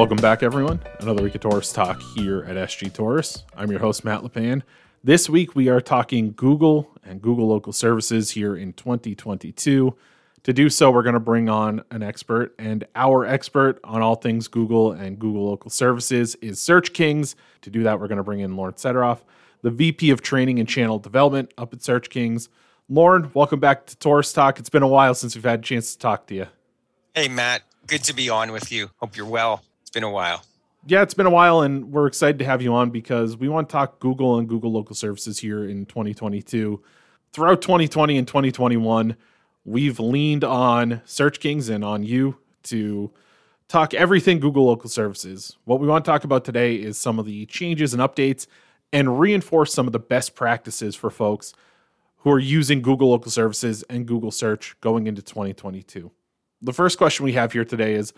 Welcome back, everyone. Another week of Torrice Talk here at SG Torrice. I'm your host, Matt LePan. This week, we are talking Google and Google local services here in 2022. To do so, we're going to bring on an expert, and our expert on all things Google and Google local services is Search Kings. To do that, we're going to bring in Lauren Sederoff, the VP of Training and Channel Development up at Search Kings. Lauren, welcome back to Torrice Talk. It's been a while since we've had a chance to talk to you. Hey, Matt. Good to be on with you. Hope you're well. It's been a while. Yeah, it's been a while, and we're excited to have you on because we want to talk Google and Google local services here in 2022. Throughout 2020 and 2021, we've leaned on Search Kings and on you to talk everything Google local services. What we want to talk about today is some of the changes and updates and reinforce some of the best practices for folks who are using Google local services and Google search going into 2022. The first question we have here today is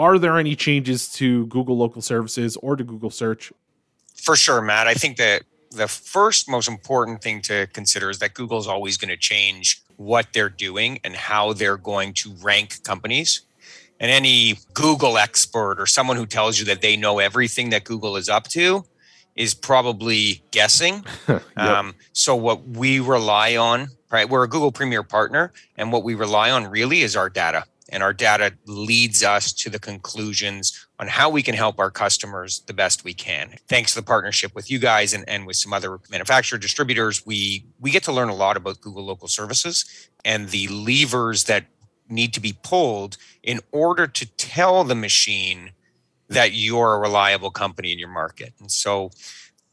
Are there any changes to Google local services or to Google search? For sure, Matt. I think that the first most important thing to consider is that Google is always going to change what they're doing and how they're going to rank companies. And any Google expert or someone who tells you that they know everything that Google is up to is probably guessing. yep. um, so, what we rely on, right? We're a Google Premier partner, and what we rely on really is our data and our data leads us to the conclusions on how we can help our customers the best we can. Thanks to the partnership with you guys and, and with some other manufacturer distributors, we we get to learn a lot about Google local services and the levers that need to be pulled in order to tell the machine that you're a reliable company in your market. And so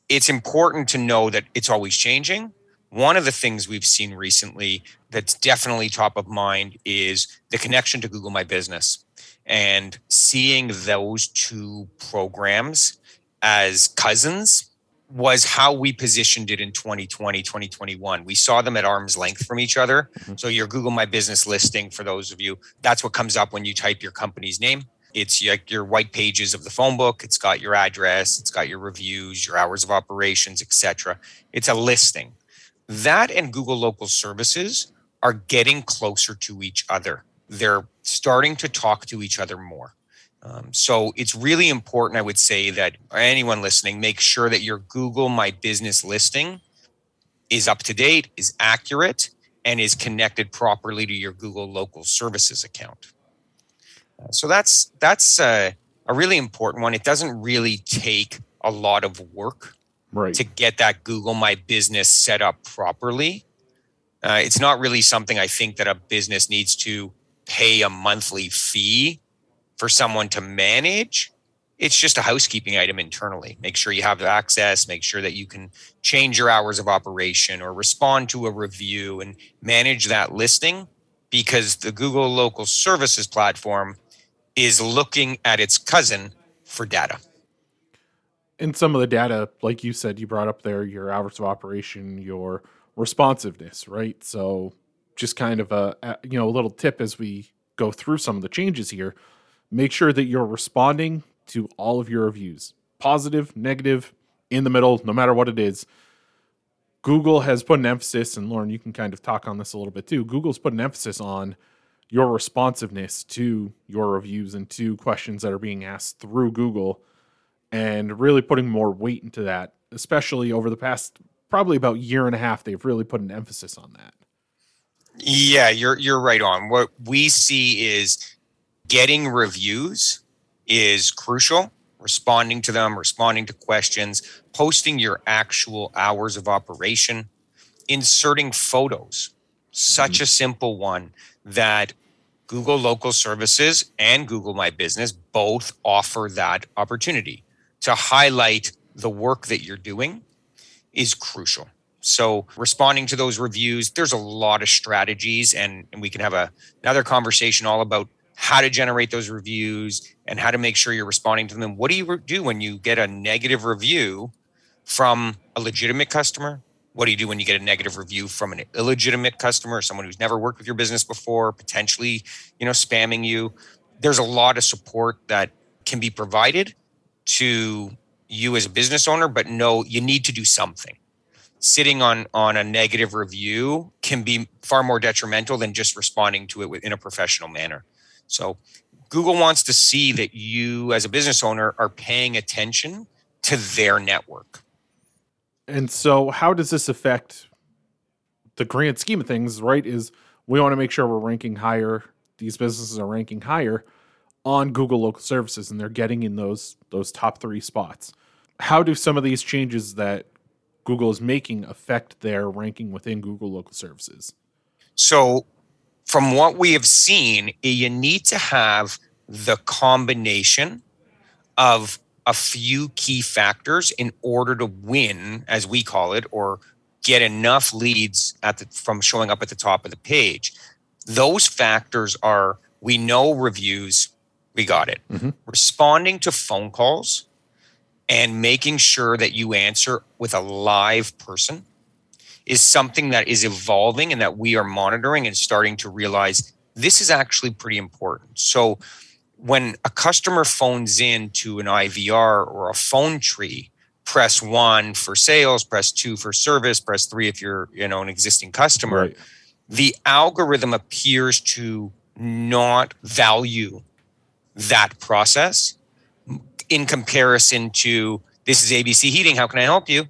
it's important to know that it's always changing one of the things we've seen recently that's definitely top of mind is the connection to Google My Business and seeing those two programs as cousins was how we positioned it in 2020 2021 we saw them at arm's length from each other. Mm-hmm. so your google my business listing for those of you that's what comes up when you type your company's name. It's like your white pages of the phone book. It's got your address. It's got your reviews your hours of operations etc it's a listing that and Google local services are getting closer to each other. They're starting to talk to each other more. Um, so it's really important, I would say, that anyone listening, make sure that your Google My Business listing is up to date, is accurate, and is connected properly to your Google local services account. Uh, so that's that's uh, a really important one. It doesn't really take a lot of work right. to get that Google My Business set up properly. Uh, it's not really something I think that a business needs to pay a monthly fee for someone to manage. It's just a housekeeping item internally. Make sure you have access, make sure that you can change your hours of operation or respond to a review and manage that listing because the Google Local Services platform is looking at its cousin for data and some of the data, like you said, you brought up there your hours of operation, your responsiveness, right? So just kind of a, you know a little tip as we go through some of the changes here. Make sure that you're responding to all of your reviews, positive, negative, in the middle, no matter what it is. Google has put an emphasis, and Lauren, you can kind of talk on this a little bit too. Google's put an emphasis on your responsiveness to your reviews and to questions that are being asked through Google and really putting more weight into that, especially over the past probably about year and a half. They've really put an emphasis on that. Yeah, you're you're right on. What we see is getting reviews is crucial. Responding to them, responding to questions, posting your actual hours of operation, inserting photos. Such mm-hmm. a simple one that Google Local Services and Google My Business both offer that opportunity to highlight the work that you're doing is crucial. So responding to those reviews, there's a lot of strategies, and, and we can have a, another conversation all about how to generate those reviews and how to make sure you're responding to them. What do you do when you get a negative review from a legitimate customer? What do you do when you get a negative review from an illegitimate customer, someone who's never worked with your business before, potentially, you know, spamming you? There's a lot of support that can be provided to you as a business owner, but no, you need to do something. Sitting on on a negative review can be far more detrimental than just responding to it in a professional manner. So Google wants to see that you, as a business owner, are paying attention to their network. And so, how does this affect the grand scheme of things? Right? Is we want to make sure we're ranking higher. These businesses are ranking higher on Google local services, and they're getting in those those top three spots. How do some of these changes that Google is making affect their ranking within Google local services? So, from what we have seen, you need to have the combination of a few key factors in order to win, as we call it, or get enough leads at the, from showing up at the top of the page. Those factors are we know reviews, we got it. Mm-hmm. Responding to phone calls and making sure that you answer with a live person is something that is evolving and that we are monitoring and starting to realize this is actually pretty important. So when a customer phones in to an IVR or a phone tree, press one for sales, press two for service, press three if you're, you know, an existing customer. Right. The algorithm appears to not value that process in comparison to this is ABC heating. How can I help you?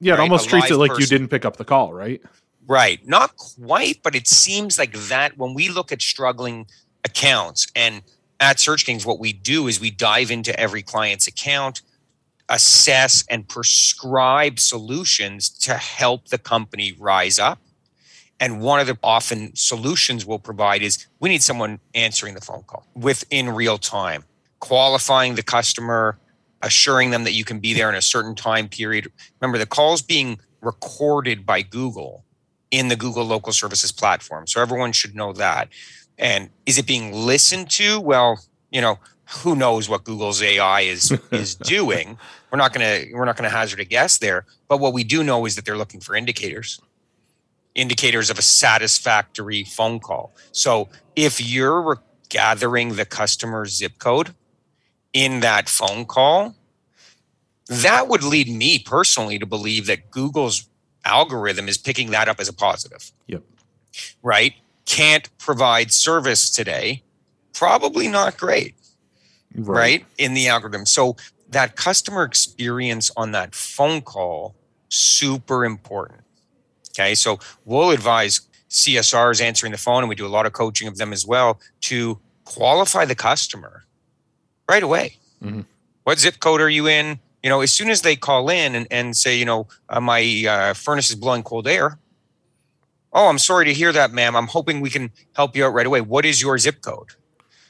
Yeah, it almost a treats it like person. you didn't pick up the call, right? Right. Not quite, but it seems like that when we look at struggling accounts and at Search Kings, what we do is we dive into every client's account, assess and prescribe solutions to help the company rise up. And one of the often solutions we'll provide is we need someone answering the phone call within real time, qualifying the customer, assuring them that you can be there in a certain time period. Remember, the call's being recorded by Google in the Google Local Services platform. So everyone should know that. And is it being listened to? Well, you know, who knows what Google's AI is is doing. We're not gonna we're not gonna hazard a guess there. But what we do know is that they're looking for indicators. Indicators of a satisfactory phone call. So if you're gathering the customer zip code in that phone call, that would lead me personally to believe that Google's algorithm is picking that up as a positive. Yep. Right? Can't provide service today. Probably not great. Right. right? In the algorithm. So that customer experience on that phone call super important. Okay? So we'll advise CSRs answering the phone and we do a lot of coaching of them as well to qualify the customer right away. Mm-hmm. What zip code are you in? You know, as soon as they call in and, and say, you know, uh, my uh, furnace is blowing cold air. Oh, I'm sorry to hear that, ma'am. I'm hoping we can help you out right away. What is your zip code?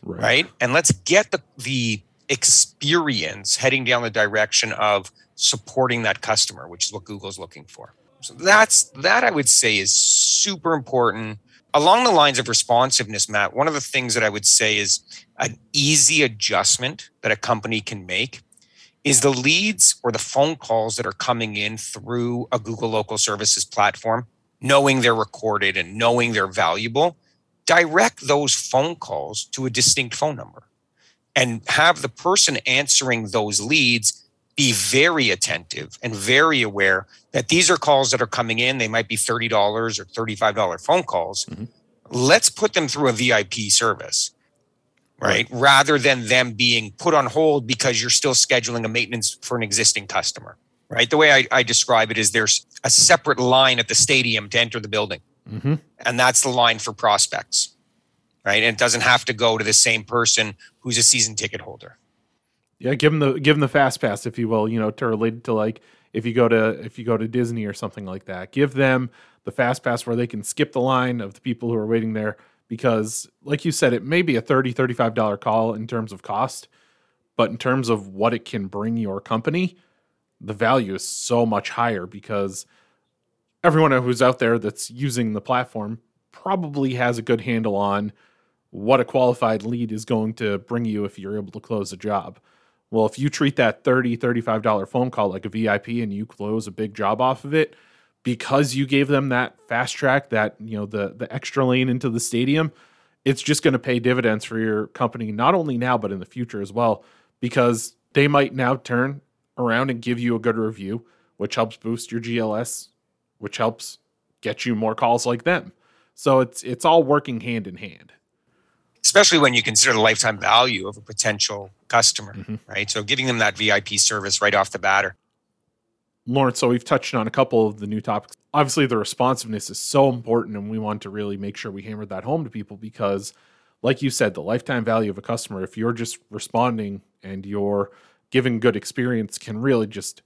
Right. right? And let's get the, the experience heading down the direction of supporting that customer, which is what Google's looking for. So that's that I would say is super important. Along the lines of responsiveness, Matt, one of the things that I would say is an easy adjustment that a company can make is the leads or the phone calls that are coming in through a Google Local Services platform, knowing they're recorded and knowing they're valuable, direct those phone calls to a distinct phone number and have the person answering those leads be very attentive and very aware that these are calls that are coming in. They might be $30 or $35 phone calls. Mm-hmm. Let's put them through a VIP service, right? right? Rather than them being put on hold because you're still scheduling a maintenance for an existing customer, right? The way I, I describe it is there's a separate line at the stadium to enter the building. Mm-hmm. And that's the line for prospects, right? And it doesn't have to go to the same person who's a season ticket holder. Yeah, give them the give them the fast pass, if you will. You know, to relate to like if you go to if you go to Disney or something like that, give them the fast pass where they can skip the line of the people who are waiting there. Because, like you said, it may be a 30 $35 call in terms of cost, but in terms of what it can bring your company, the value is so much higher because everyone who's out there that's using the platform probably has a good handle on what a qualified lead is going to bring you if you're able to close a job. Well, if you treat that $30, $35 phone call like a VIP and you close a big job off of it because you gave them that fast track, that, you know, the the extra lane into the stadium, it's just going to pay dividends for your company not only now but in the future as well because they might now turn around and give you a good review, which helps boost your GLS, which helps get you more calls like them. So it's it's all working hand in hand especially when you consider the lifetime value of a potential customer, mm-hmm. right? So giving them that VIP service right off the batter. Lawrence, so we've touched on a couple of the new topics. Obviously, the responsiveness is so important, and we want to really make sure we hammer that home to people because, like you said, the lifetime value of a customer, if you're just responding and you're giving good experience, can really just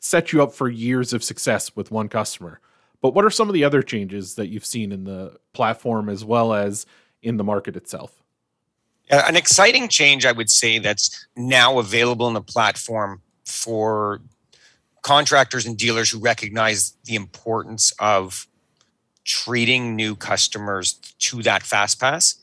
set you up for years of success with one customer. But what are some of the other changes that you've seen in the platform as well as in the market itself? An exciting change, I would say, that's now available in the platform for contractors and dealers who recognize the importance of treating new customers to that fast pass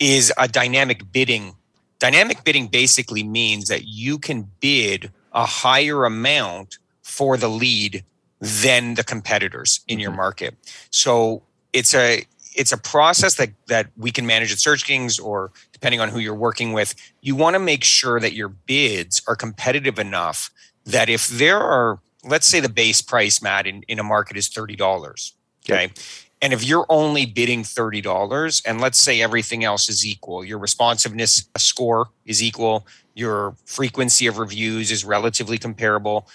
is a dynamic bidding dynamic bidding basically means that you can bid a higher amount for the lead than the competitors in your mm-hmm. market so it's a it's a process that that we can manage at search kings or depending on who you're working with you want to make sure that your bids are competitive enough that if there are, let's say the base price, Matt, in, in a market is $30, okay? And if you're only bidding $30, and let's say everything else is equal, your responsiveness score is equal, your frequency of reviews is relatively comparable,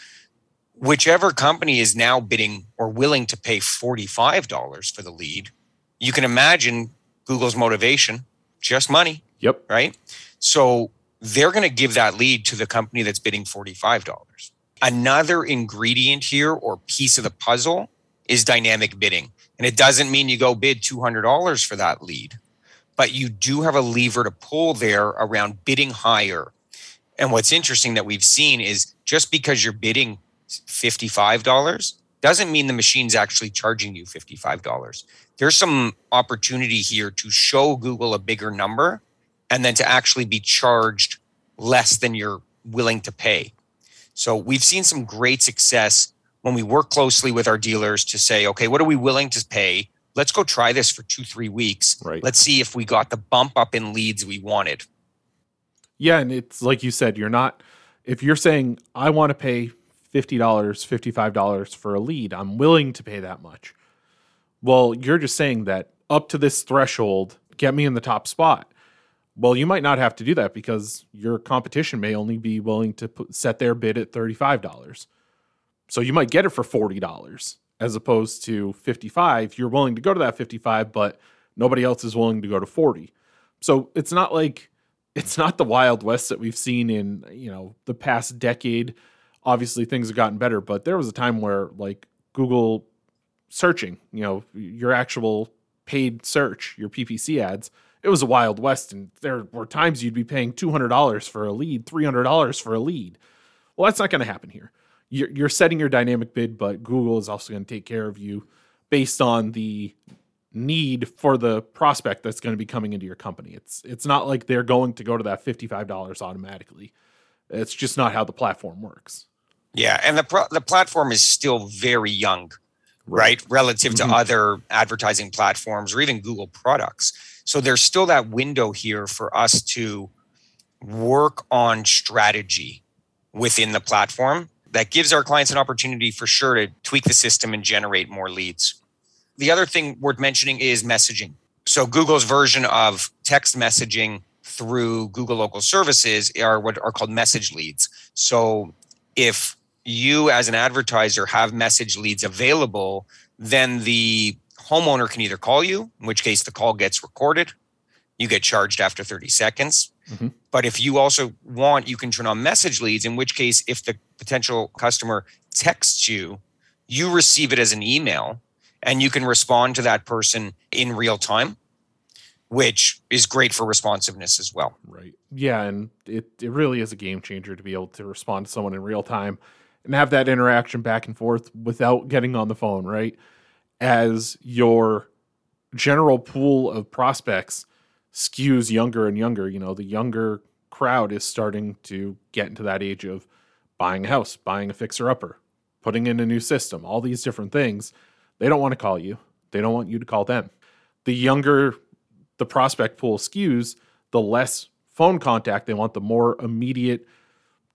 whichever company is now bidding or willing to pay $45 for the lead, you can imagine Google's motivation, just money. Yep. Right. So they're going to give that lead to the company that's bidding $45. Another ingredient here or piece of the puzzle is dynamic bidding. And it doesn't mean you go bid $200 for that lead, but you do have a lever to pull there around bidding higher. And what's interesting that we've seen is just because you're bidding $55 doesn't mean the machine's actually charging you $55. There's some opportunity here to show Google a bigger number and then to actually be charged less than you're willing to pay. So we've seen some great success when we work closely with our dealers to say, okay, what are we willing to pay? Let's go try this for two, three weeks. Right. Let's see if we got the bump up in leads we wanted. Yeah. And it's like you said, you're not, if you're saying, I want to pay $50, $55 for a lead, I'm willing to pay that much. Well, you're just saying that up to this threshold, get me in the top spot. Well, you might not have to do that because your competition may only be willing to put, set their bid at $35. So you might get it for $40 as opposed to 55. You're willing to go to that 55, but nobody else is willing to go to 40. So it's not like it's not the wild west that we've seen in, you know, the past decade. Obviously things have gotten better, but there was a time where like Google searching, you know, your actual paid search, your PPC ads, it was a wild west, and there were times you'd be paying two hundred dollars for a lead, three hundred dollars for a lead. Well, that's not going to happen here. You're, you're setting your dynamic bid, but Google is also going to take care of you based on the need for the prospect that's going to be coming into your company. It's it's not like they're going to go to that fifty five dollars automatically. It's just not how the platform works. Yeah, and the pro- the platform is still very young, right, right relative mm-hmm. to other advertising platforms or even Google products. So there's still that window here for us to work on strategy within the platform that gives our clients an opportunity for sure to tweak the system and generate more leads. The other thing worth mentioning is messaging. So Google's version of text messaging through Google local services are what are called message leads. So if you as an advertiser have message leads available, then the homeowner can either call you, in which case the call gets recorded. You get charged after 30 seconds. Mm-hmm. But if you also want, you can turn on message leads, in which case, if the potential customer texts you, you receive it as an email and you can respond to that person in real time, which is great for responsiveness as well. Right. Yeah. And it, it really is a game changer to be able to respond to someone in real time and have that interaction back and forth without getting on the phone, right? as your general pool of prospects skews younger and younger, you know, the younger crowd is starting to get into that age of buying a house, buying a fixer upper, putting in a new system, all these different things. They don't want to call you. They don't want you to call them. The younger the prospect pool skews, the less phone contact they want, the more immediate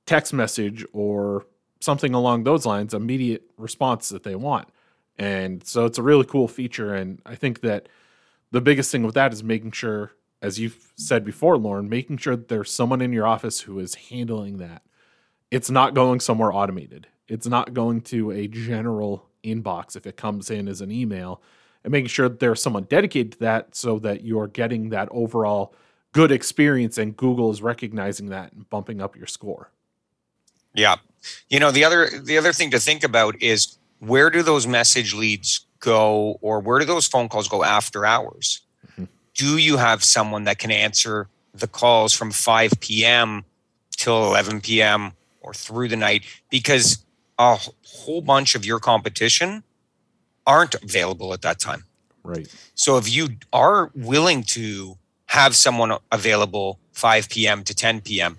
text message or something along those lines, immediate response that they want. And so it's a really cool feature. And I think that the biggest thing with that is making sure as you've said before, Lauren, making sure that there's someone in your office who is handling that. It's not going somewhere automated. It's not going to a general inbox if it comes in as an email and making sure that there's someone dedicated to that so that you're getting that overall good experience and Google is recognizing that and bumping up your score. Yeah. You know, the other the other thing to think about is where do those message leads go or where do those phone calls go after hours? Mm-hmm. Do you have someone that can answer the calls from 5 p.m. till 11 p.m. or through the night because a whole bunch of your competition aren't available at that time. Right. So if you are willing to have someone available 5 p.m. to 10 p.m.,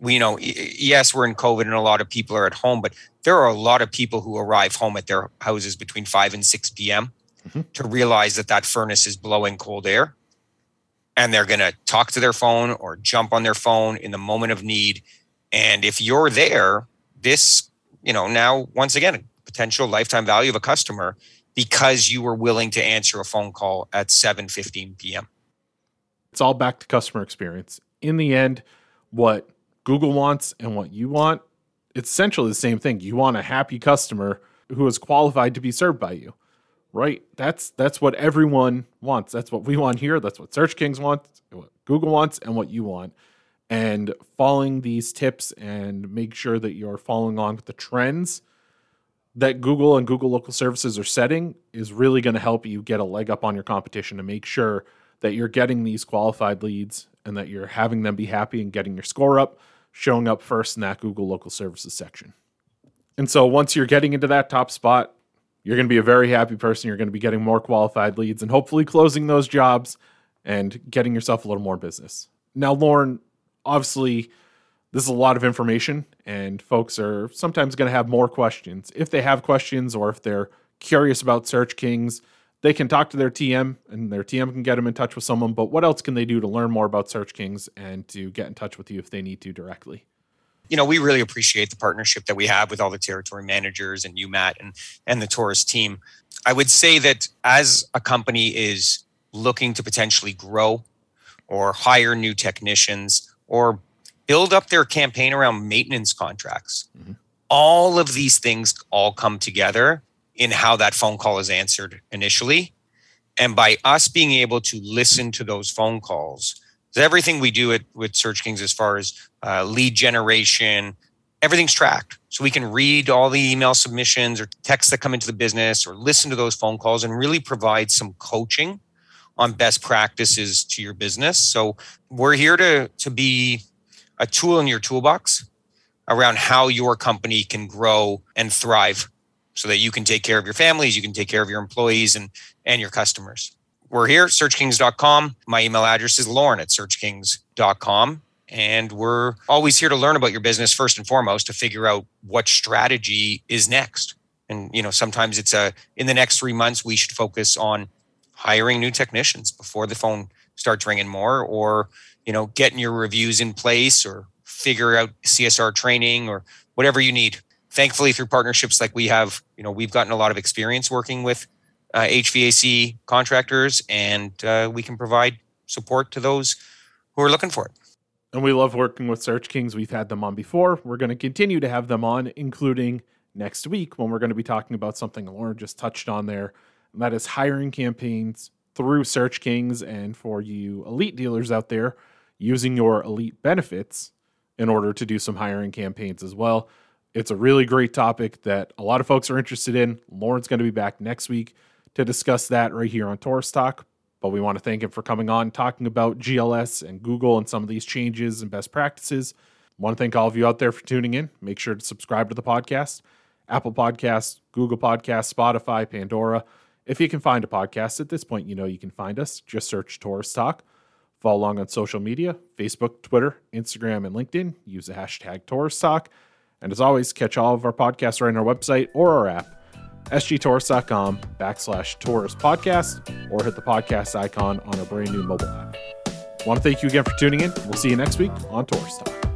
we you know yes we're in covid and a lot of people are at home but there are a lot of people who arrive home at their houses between 5 and 6 p.m mm-hmm. to realize that that furnace is blowing cold air and they're going to talk to their phone or jump on their phone in the moment of need and if you're there this you know now once again potential lifetime value of a customer because you were willing to answer a phone call at 7:15 p.m. It's all back to customer experience. In the end, what Google wants and what you want, it's essentially the same thing. You want a happy customer who is qualified to be served by you. Right? That's that's what everyone wants. That's what we want here. That's what Search Kings wants, what Google wants, and what you want. And following these tips and make sure that you're following along with the trends that Google and Google local services are setting is really going to help you get a leg up on your competition to make sure that you're getting these qualified leads and that you're having them be happy and getting your score up, showing up first in that Google local services section. And so once you're getting into that top spot, you're going to be a very happy person. You're going to be getting more qualified leads and hopefully closing those jobs and getting yourself a little more business. Now, Lauren, obviously, this is a lot of information, and folks are sometimes going to have more questions. If they have questions or if they're curious about Search Kings, they can talk to their TM and their TM can get them in touch with someone. But what else can they do to learn more about Search Kings and to get in touch with you if they need to directly? You know, we really appreciate the partnership that we have with all the territory managers and you, Matt, and, and the Torrice team. I would say that as a company is looking to potentially grow or hire new technicians or build up their campaign around maintenance contracts. Mm-hmm. All of these things all come together in how that phone call is answered initially. And by us being able to listen to those phone calls, everything we do at, with Search Kings as far as uh, lead generation, everything's tracked. So we can read all the email submissions or texts that come into the business or listen to those phone calls and really provide some coaching on best practices to your business. So we're here to, to be a tool in your toolbox around how your company can grow and thrive so that you can take care of your families, you can take care of your employees and, and your customers. We're here, searchkings.com. My email address is lauren at searchkings.com. And we're always here to learn about your business first and foremost to figure out what strategy is next. And, you know, sometimes it's a, in the next three months, we should focus on hiring new technicians before the phone starts ringing more or you know, getting your reviews in place or figure out CSR training or whatever you need. Thankfully, through partnerships like we have, you know, we've gotten a lot of experience working with uh, HVAC contractors, and uh, we can provide support to those who are looking for it. And we love working with Search Kings. We've had them on before. We're going to continue to have them on, including next week when we're going to be talking about something Lauren just touched on there, and that is hiring campaigns through Search Kings. And for you elite dealers out there, using your elite benefits in order to do some hiring campaigns as well. It's a really great topic that a lot of folks are interested in. Lauren's going to be back next week to discuss that right here on Torrice Talk. But we want to thank him for coming on, talking about GLS and Google and some of these changes and best practices. I want to thank all of you out there for tuning in. Make sure to subscribe to the podcast Apple Podcasts, Google Podcasts, Spotify, Pandora. If you can find a podcast at this point, you know you can find us. Just search Torrice Talk. Follow along on social media Facebook, Twitter, Instagram, and LinkedIn. Use the hashtag Torrice Talk. And as always, catch all of our podcasts right on our website or our app, sgtorrice.com backslash Torrice podcast, or hit the podcast icon on our brand new mobile app. Want to thank you again for tuning in. We'll see you next week on Torrice Talk.